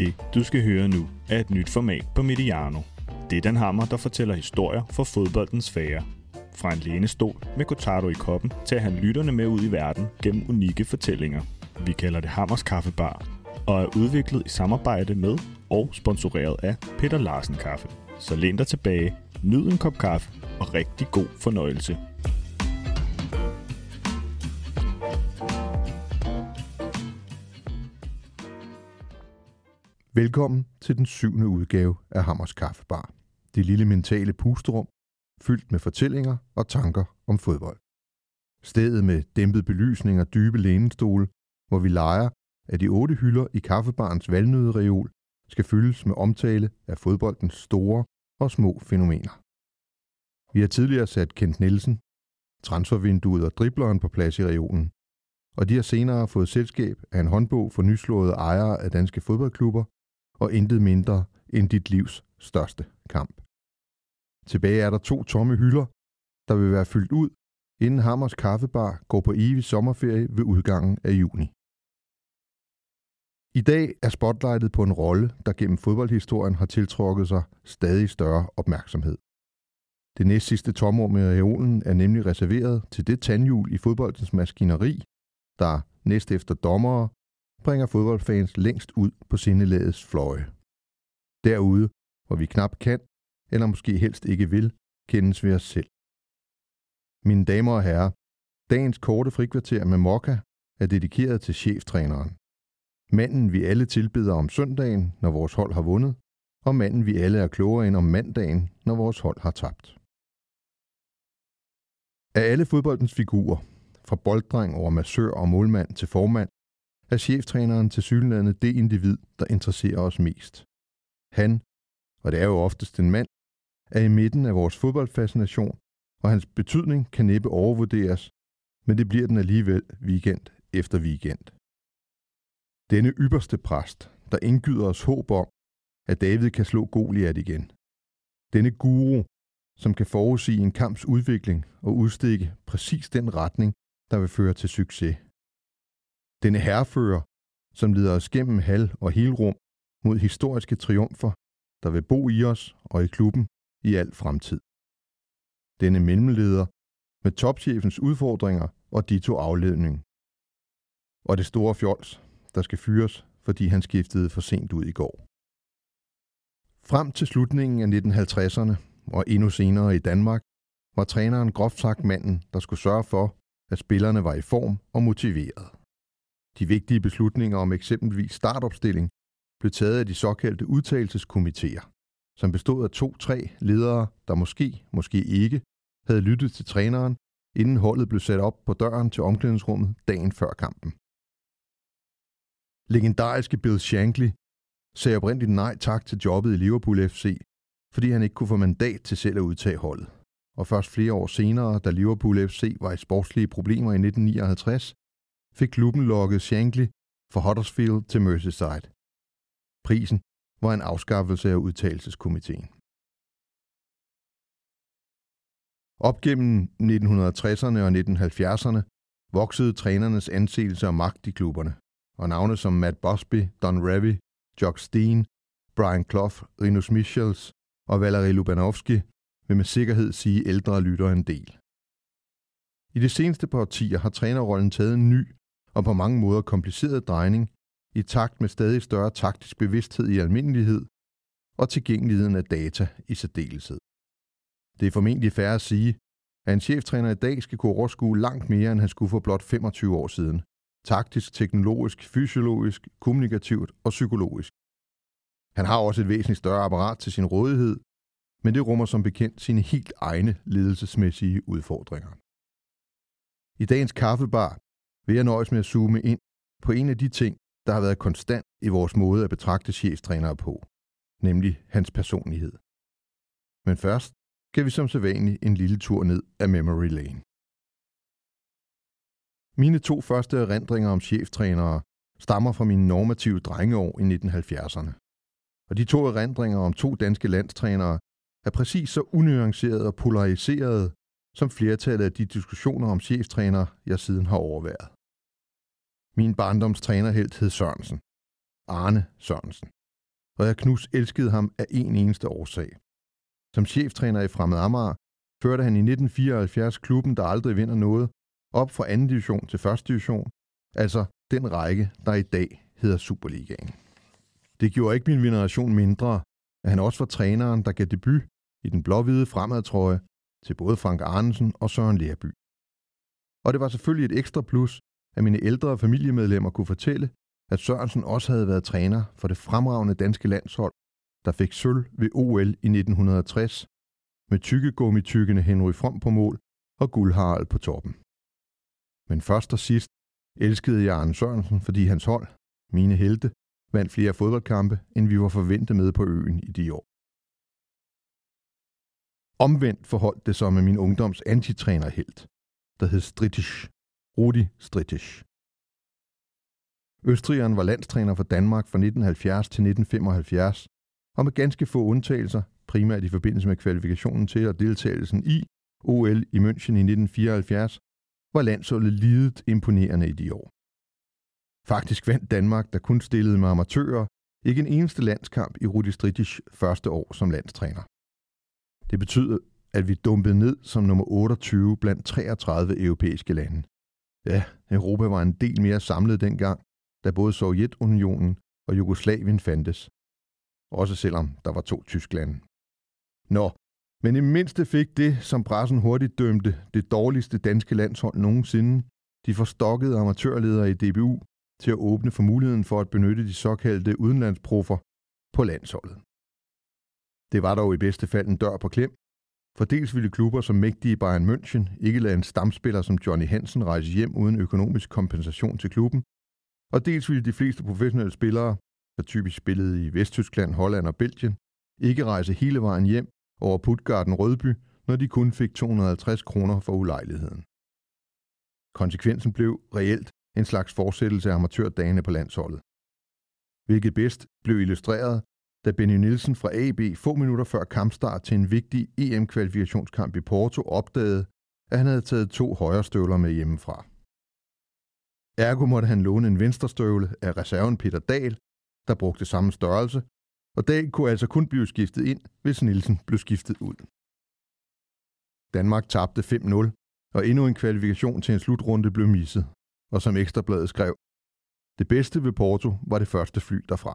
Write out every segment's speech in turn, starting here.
Det, du skal høre nu, er et nyt format på Mediano. Det er den hammer, der fortæller historier fra fodboldens sfære. Fra en lænestol med Cotardo i koppen til at lytterne med ud i verden gennem unikke fortællinger. Vi kalder det Hammers Kaffebar, og er udviklet i samarbejde med og sponsoreret af Peter Larsen Kaffe. Så læn dig tilbage, nyd en kop kaffe og rigtig god fornøjelse. Velkommen til den syvende udgave af Hammers Kaffebar. Det lille mentale pusterum, fyldt med fortællinger og tanker om fodbold. Stedet med dæmpet belysning og dybe lænestole, hvor vi leger, at de otte hylder i kaffebarens valnødereol skal fyldes med omtale af fodboldens store og små fænomener. Vi har tidligere sat Kent Nielsen, transfervinduet og dribleren på plads i reolen, og de har senere fået selskab af en håndbog for nyslåede ejere af danske fodboldklubber og intet mindre end dit livs største kamp. Tilbage er der to tomme hylder, der vil være fyldt ud, inden Hammers Kaffebar går på evig sommerferie ved udgangen af juni. I dag er spotlightet på en rolle, der gennem fodboldhistorien har tiltrukket sig stadig større opmærksomhed. Det næst sidste tomrum i reolen er nemlig reserveret til det tandhjul i fodboldens maskineri, der næst efter dommere bringer fodboldfans længst ud på sindelagets fløje. Derude, hvor vi knap kan, eller måske helst ikke vil, kendes ved os selv. Mine damer og herrer, dagens korte frikvarter med Mokka er dedikeret til cheftræneren. Manden vi alle tilbeder om søndagen, når vores hold har vundet, og manden vi alle er klogere end om mandagen, når vores hold har tabt. Af alle fodboldens figurer, fra bolddreng over massør og målmand til formand, er cheftræneren til synlandet det individ, der interesserer os mest. Han, og det er jo oftest en mand, er i midten af vores fodboldfascination, og hans betydning kan næppe overvurderes, men det bliver den alligevel weekend efter weekend. Denne ypperste præst, der indgyder os håb om, at David kan slå Goliat igen. Denne guru, som kan forudsige en kamps udvikling og udstikke præcis den retning, der vil føre til succes. Denne herrefører, som leder os gennem hal og helrum mod historiske triumfer, der vil bo i os og i klubben i al fremtid. Denne mellemleder med topchefens udfordringer og dito afledning. Og det store fjols, der skal fyres, fordi han skiftede for sent ud i går. Frem til slutningen af 1950'erne og endnu senere i Danmark, var træneren groft sagt manden, der skulle sørge for, at spillerne var i form og motiveret. De vigtige beslutninger om eksempelvis startopstilling blev taget af de såkaldte udtalelseskomiteer, som bestod af to-tre ledere, der måske, måske ikke, havde lyttet til træneren, inden holdet blev sat op på døren til omklædningsrummet dagen før kampen. Legendariske Bill Shankly sagde oprindeligt nej tak til jobbet i Liverpool FC, fordi han ikke kunne få mandat til selv at udtage holdet. Og først flere år senere, da Liverpool FC var i sportslige problemer i 1959, fik klubben lukket Shankly fra Huddersfield til Merseyside. Prisen var en afskaffelse af udtalelseskomiteen. Op gennem 1960'erne og 1970'erne voksede trænernes anseelse og magt i klubberne, og navne som Matt Busby, Don Revy, Jock Steen, Brian Clough, Rinus Michels og Valery Lubanovski vil med sikkerhed sige ældre lytter en del. I de seneste par årtier har trænerrollen taget en ny og på mange måder kompliceret drejning i takt med stadig større taktisk bevidsthed i almindelighed og tilgængeligheden af data i særdeleshed. Det er formentlig færre at sige, at en cheftræner i dag skal kunne overskue langt mere, end han skulle for blot 25 år siden. Taktisk, teknologisk, fysiologisk, kommunikativt og psykologisk. Han har også et væsentligt større apparat til sin rådighed, men det rummer som bekendt sine helt egne ledelsesmæssige udfordringer. I dagens kaffebar vil jeg nøjes med at zoome ind på en af de ting, der har været konstant i vores måde at betragte cheftrænere på, nemlig hans personlighed. Men først skal vi som sædvanligt en lille tur ned af Memory Lane. Mine to første erindringer om cheftrænere stammer fra mine normative drengeår i 1970'erne. Og de to erindringer om to danske landstrænere er præcis så unuancerede og polariserede, som flertallet af de diskussioner om cheftræner, jeg siden har overværet. Min barndoms trænerhelt hed Sørensen. Arne Sørensen. og jeg knus elskede ham af en eneste årsag. Som cheftræner i Fremad Amager førte han i 1974 klubben, der aldrig vinder noget, op fra anden division til første division, altså den række, der i dag hedder Superligaen. Det gjorde ikke min veneration mindre, at han også var træneren, der gav debut i den blå-hvide fremadtrøje til både Frank Arnesen og Søren Lerby. Og det var selvfølgelig et ekstra plus, at mine ældre familiemedlemmer kunne fortælle, at Sørensen også havde været træner for det fremragende danske landshold, der fik sølv ved OL i 1960, med tykkegummitykkende Henry From på mål og guldharald på toppen. Men først og sidst elskede jeg Arne Sørensen, fordi hans hold, mine helte, vandt flere fodboldkampe, end vi var forventet med på øen i de år. Omvendt forholdt det sig med min ungdoms antitrænerhelt, der hed Stritisch, Rudi Stritisch. Østrigeren var landstræner for Danmark fra 1970 til 1975, og med ganske få undtagelser, primært i forbindelse med kvalifikationen til og deltagelsen i OL i München i 1974, var landsholdet lidet imponerende i de år. Faktisk vandt Danmark, der kun stillede med amatører, ikke en eneste landskamp i Rudi Strittichs første år som landstræner. Det betyder, at vi dumpede ned som nummer 28 blandt 33 europæiske lande. Ja, Europa var en del mere samlet dengang, da både Sovjetunionen og Jugoslavien fandtes. Også selvom der var to Tysklande. Nå, men i mindste fik det, som pressen hurtigt dømte, det dårligste danske landshold nogensinde, de forstokkede amatørledere i DBU, til at åbne for muligheden for at benytte de såkaldte udenlandsproffer på landsholdet. Det var dog i bedste fald en dør på klem, for dels ville klubber som mægtige Bayern München ikke lade en stamspiller som Johnny Hansen rejse hjem uden økonomisk kompensation til klubben, og dels ville de fleste professionelle spillere, der typisk spillede i Vesttyskland, Holland og Belgien, ikke rejse hele vejen hjem over Putgarden Rødby, når de kun fik 250 kroner for ulejligheden. Konsekvensen blev reelt en slags fortsættelse af amatørdagene på landsholdet. Hvilket bedst blev illustreret, da Benny Nielsen fra AB få minutter før kampstart til en vigtig EM-kvalifikationskamp i Porto opdagede, at han havde taget to højre støvler med hjemmefra. Ergo måtte han låne en venstrestøvle af reserven Peter Dahl, der brugte samme størrelse, og Dahl kunne altså kun blive skiftet ind, hvis Nielsen blev skiftet ud. Danmark tabte 5-0, og endnu en kvalifikation til en slutrunde blev misset, og som Ekstrabladet skrev, det bedste ved Porto var det første fly derfra.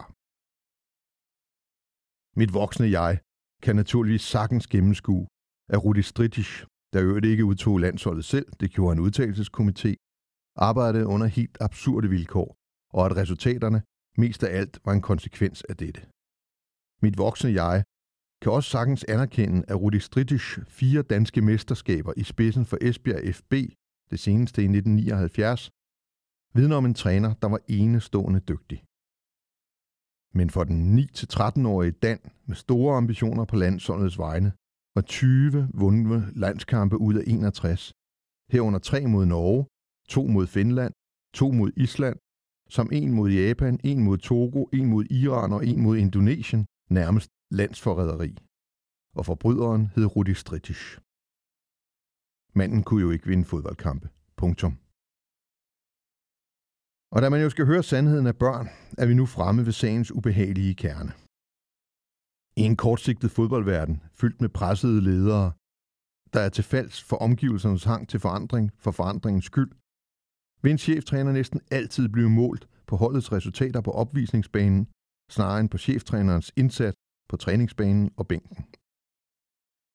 Mit voksne jeg kan naturligvis sagtens gennemskue, at Rudi Stritich, der øvrigt ikke udtog landsholdet selv, det gjorde en udtalelseskomité, arbejdede under helt absurde vilkår, og at resultaterne mest af alt var en konsekvens af dette. Mit voksne jeg kan også sagtens anerkende, at Rudi Stritich fire danske mesterskaber i spidsen for Esbjerg FB, det seneste i 1979, vidner om en træner, der var enestående dygtig. Men for den 9-13-årige Dan med store ambitioner på landsholdets vegne, var 20 vundne landskampe ud af 61, herunder tre mod Norge, to mod Finland, to mod Island, som en mod Japan, en mod Togo, en mod Iran og en mod Indonesien, nærmest landsforræderi. Og forbryderen hed Rudi Stridisch. Manden kunne jo ikke vinde fodboldkampe. Punktum. Og da man jo skal høre sandheden af børn, er vi nu fremme ved sagens ubehagelige kerne. I en kortsigtet fodboldverden, fyldt med pressede ledere, der er til falds for omgivelsernes hang til forandring for forandringens skyld, vil en cheftræner næsten altid blive målt på holdets resultater på opvisningsbanen, snarere end på cheftrænerens indsats på træningsbanen og bænken.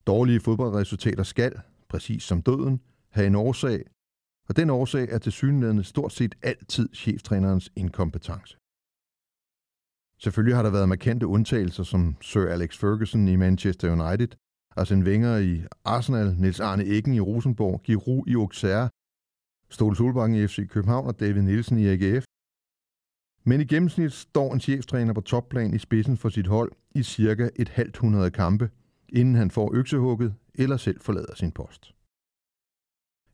Dårlige fodboldresultater skal, præcis som døden, have en årsag, og den årsag er til synligheden stort set altid cheftrænerens inkompetence. Selvfølgelig har der været markante undtagelser som Sir Alex Ferguson i Manchester United, Arsene Wenger i Arsenal, Niels Arne Eggen i Rosenborg, Giroud i Auxerre, Ståle Solbakken i FC København og David Nielsen i AGF. Men i gennemsnit står en cheftræner på topplan i spidsen for sit hold i cirka et halvt hundrede kampe, inden han får øksehugget eller selv forlader sin post.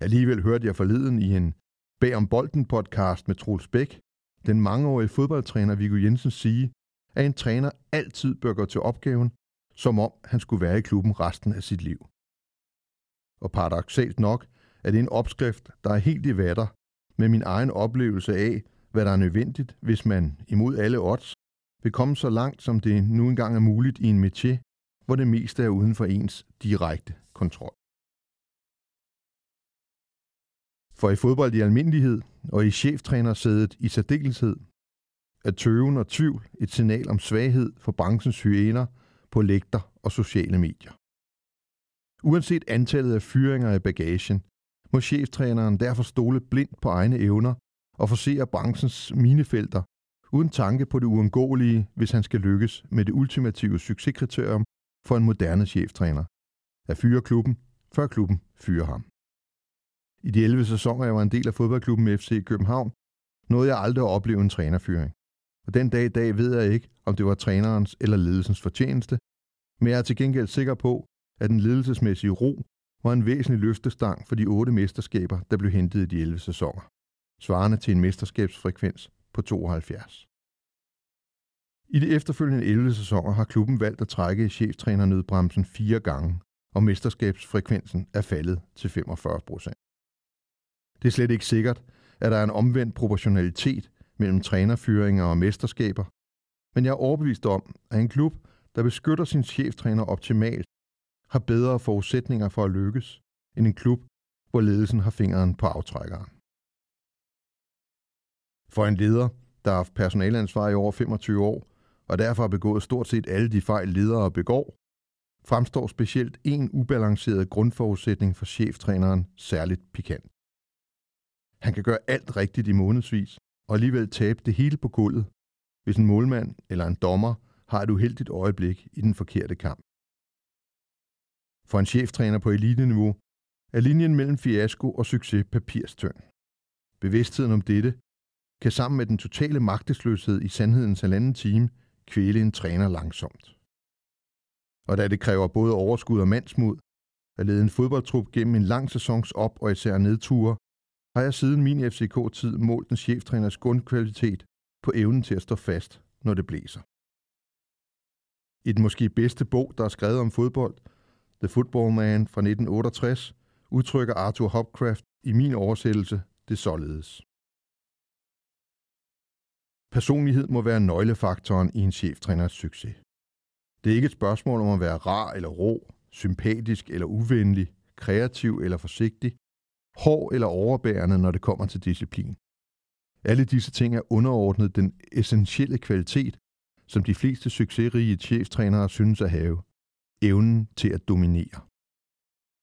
Alligevel hørte jeg forleden i en Bag om bolden podcast med Troels Bæk, den mangeårige fodboldtræner Viggo Jensen sige, at en træner altid bør gå til opgaven, som om han skulle være i klubben resten af sit liv. Og paradoxalt nok er det en opskrift, der er helt i vatter med min egen oplevelse af, hvad der er nødvendigt, hvis man imod alle odds vil komme så langt, som det nu engang er muligt i en métier, hvor det meste er uden for ens direkte kontrol. For i fodbold i almindelighed og i cheftrænersædet i særdeleshed er tøven og tvivl et signal om svaghed for branchens hyener på lægter og sociale medier. Uanset antallet af fyringer i bagagen, må cheftræneren derfor stole blindt på egne evner og forsere branchens minefelter, uden tanke på det uundgåelige, hvis han skal lykkes med det ultimative succeskriterium for en moderne cheftræner. At fyre klubben, før klubben fyrer ham. I de 11 sæsoner, jeg var en del af fodboldklubben FC København, nåede jeg aldrig at opleve en trænerfyring. Og den dag i dag ved jeg ikke, om det var trænerens eller ledelsens fortjeneste, men jeg er til gengæld sikker på, at den ledelsesmæssige ro var en væsentlig løftestang for de otte mesterskaber, der blev hentet i de 11 sæsoner, svarende til en mesterskabsfrekvens på 72. I de efterfølgende 11 sæsoner har klubben valgt at trække cheftrænernødbremsen fire gange, og mesterskabsfrekvensen er faldet til 45 procent. Det er slet ikke sikkert, at der er en omvendt proportionalitet mellem trænerfyringer og mesterskaber, men jeg er overbevist om, at en klub, der beskytter sin cheftræner optimalt, har bedre forudsætninger for at lykkes, end en klub, hvor ledelsen har fingeren på aftrækkeren. For en leder, der har haft personalansvar i over 25 år, og derfor har begået stort set alle de fejl, ledere begår, fremstår specielt en ubalanceret grundforudsætning for cheftræneren særligt pikant. Han kan gøre alt rigtigt i månedsvis, og alligevel tabe det hele på gulvet, hvis en målmand eller en dommer har et uheldigt øjeblik i den forkerte kamp. For en cheftræner på eliteniveau er linjen mellem fiasko og succes papirstøn. Bevidstheden om dette kan sammen med den totale magtesløshed i sandhedens halvanden time kvæle en træner langsomt. Og da det kræver både overskud og mandsmod at lede en fodboldtrup gennem en lang sæsons op- og især nedture, har jeg siden min FCK-tid målt en cheftræners grundkvalitet på evnen til at stå fast, når det blæser. I den måske bedste bog, der er skrevet om fodbold, The Football Man fra 1968, udtrykker Arthur Hopcraft i min oversættelse det således. Personlighed må være nøglefaktoren i en cheftræners succes. Det er ikke et spørgsmål om at være rar eller rå, sympatisk eller uvenlig, kreativ eller forsigtig, hård eller overbærende, når det kommer til disciplin. Alle disse ting er underordnet den essentielle kvalitet, som de fleste succesrige cheftrænere synes at have. Evnen til at dominere.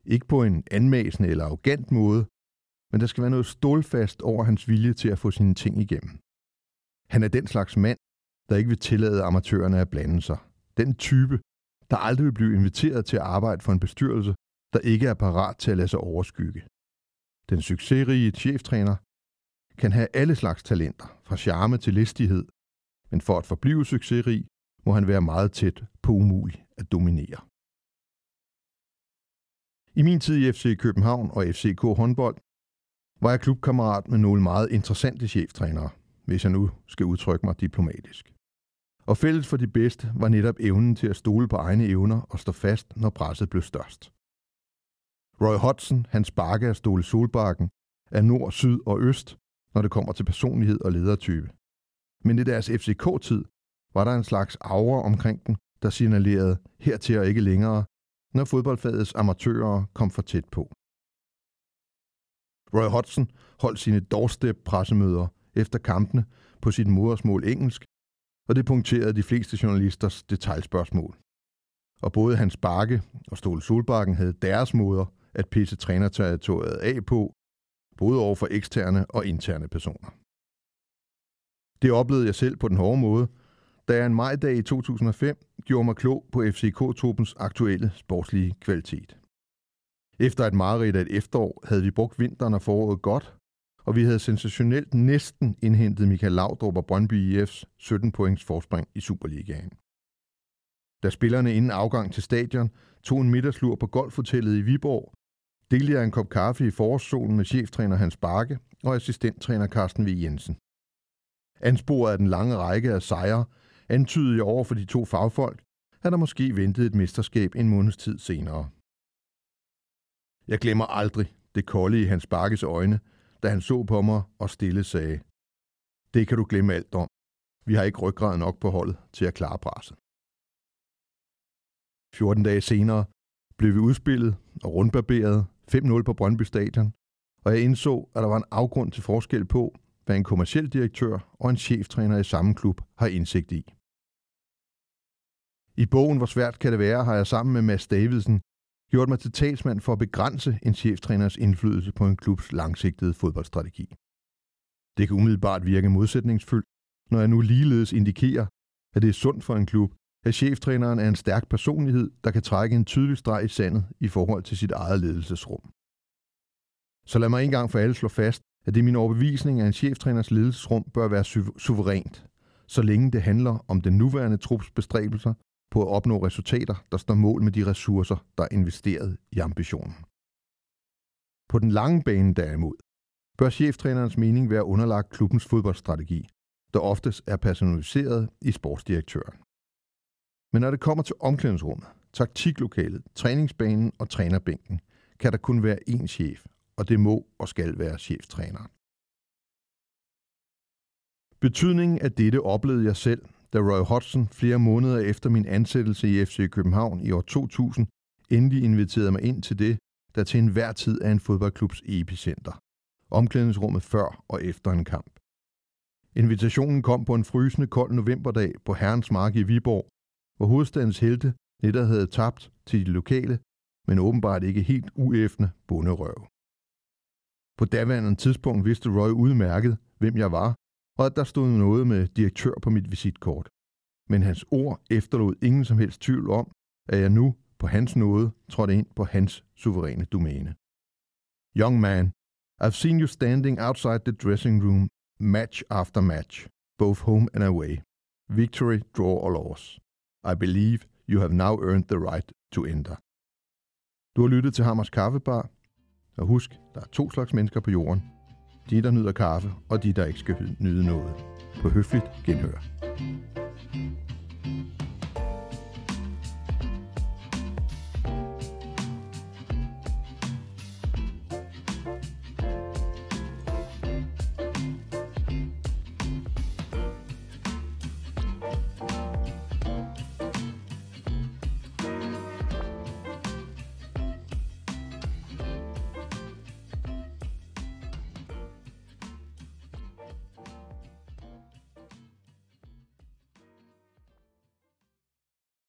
Ikke på en anmasende eller arrogant måde, men der skal være noget stålfast over hans vilje til at få sine ting igennem. Han er den slags mand, der ikke vil tillade amatørerne at blande sig. Den type, der aldrig vil blive inviteret til at arbejde for en bestyrelse, der ikke er parat til at lade sig overskygge. Den succesrige cheftræner kan have alle slags talenter, fra charme til listighed, men for at forblive succesrig, må han være meget tæt på umulig at dominere. I min tid i FC København og FCK håndbold var jeg klubkammerat med nogle meget interessante cheftrænere, hvis jeg nu skal udtrykke mig diplomatisk. Og fælles for de bedste var netop evnen til at stole på egne evner og stå fast, når presset blev størst. Roy Hodgson, hans bakke af Ståle Solbakken, er nord, syd og øst, når det kommer til personlighed og ledertype. Men i deres FCK-tid var der en slags aura omkring den, der signalerede hertil og ikke længere, når fodboldfagets amatører kom for tæt på. Roy Hodgson holdt sine doorstep-pressemøder efter kampene på sit modersmål engelsk, og det punkterede de fleste journalisters detaljspørgsmål. Og både Hans Bakke og Ståle Solbakken havde deres måder at pisse trænerterritoriet af på, både over for eksterne og interne personer. Det oplevede jeg selv på den hårde måde, da jeg en majdag i 2005 gjorde mig klog på FCK-truppens aktuelle sportslige kvalitet. Efter et mareridt af et efterår havde vi brugt vinteren og foråret godt, og vi havde sensationelt næsten indhentet Michael Laudrup og Brøndby IF's 17 points forspring i Superligaen. Da spillerne inden afgang til stadion tog en middagslur på golfhotellet i Viborg, delte jeg en kop kaffe i forårssolen med cheftræner Hans Barke og assistenttræner Carsten V. Jensen. Ansporet af den lange række af sejre, antydede jeg over for de to fagfolk, at der måske ventede et mesterskab en måneds tid senere. Jeg glemmer aldrig det kolde i Hans Barkes øjne, da han så på mig og stille sagde, det kan du glemme alt om. Vi har ikke ryggrad nok på holdet til at klare presset. 14 dage senere blev vi udspillet og rundbarberet 5-0 på Brøndby Stadion, og jeg indså, at der var en afgrund til forskel på, hvad en kommersiel direktør og en cheftræner i samme klub har indsigt i. I bogen Hvor svært kan det være, har jeg sammen med Mads Davidsen gjort mig til talsmand for at begrænse en cheftræners indflydelse på en klubs langsigtede fodboldstrategi. Det kan umiddelbart virke modsætningsfyldt, når jeg nu ligeledes indikerer, at det er sundt for en klub, at cheftræneren er en stærk personlighed, der kan trække en tydelig streg i sandet i forhold til sit eget ledelsesrum. Så lad mig en gang for alle slå fast, at det er min overbevisning, at en cheftræners ledelsesrum bør være su- suverænt, så længe det handler om den nuværende trups bestræbelser på at opnå resultater, der står mål med de ressourcer, der er investeret i ambitionen. På den lange bane derimod, bør cheftrænerens mening være underlagt klubbens fodboldstrategi, der oftest er personaliseret i sportsdirektøren. Men når det kommer til omklædningsrummet, taktiklokalet, træningsbanen og trænerbænken, kan der kun være én chef, og det må og skal være cheftræneren. Betydningen af dette oplevede jeg selv, da Roy Hodgson flere måneder efter min ansættelse i FC København i år 2000 endelig inviterede mig ind til det, der til enhver tid er en fodboldklubs epicenter. Omklædningsrummet før og efter en kamp. Invitationen kom på en frysende kold novemberdag på Herrens Mark i Viborg, hvor hovedstadens helte netop havde tabt til de lokale, men åbenbart ikke helt uæfne bunderøv. På daværende tidspunkt vidste Roy udmærket, hvem jeg var, og at der stod noget med direktør på mit visitkort. Men hans ord efterlod ingen som helst tvivl om, at jeg nu på hans nåde trådte ind på hans suveræne domæne. Young man, I've seen you standing outside the dressing room match after match, both home and away. Victory, draw or loss. I believe you have now earned the right to enter. Du har lyttet til Hammers Kaffebar, og husk, der er to slags mennesker på jorden. De, der nyder kaffe, og de, der ikke skal nyde noget. På høfligt genhør.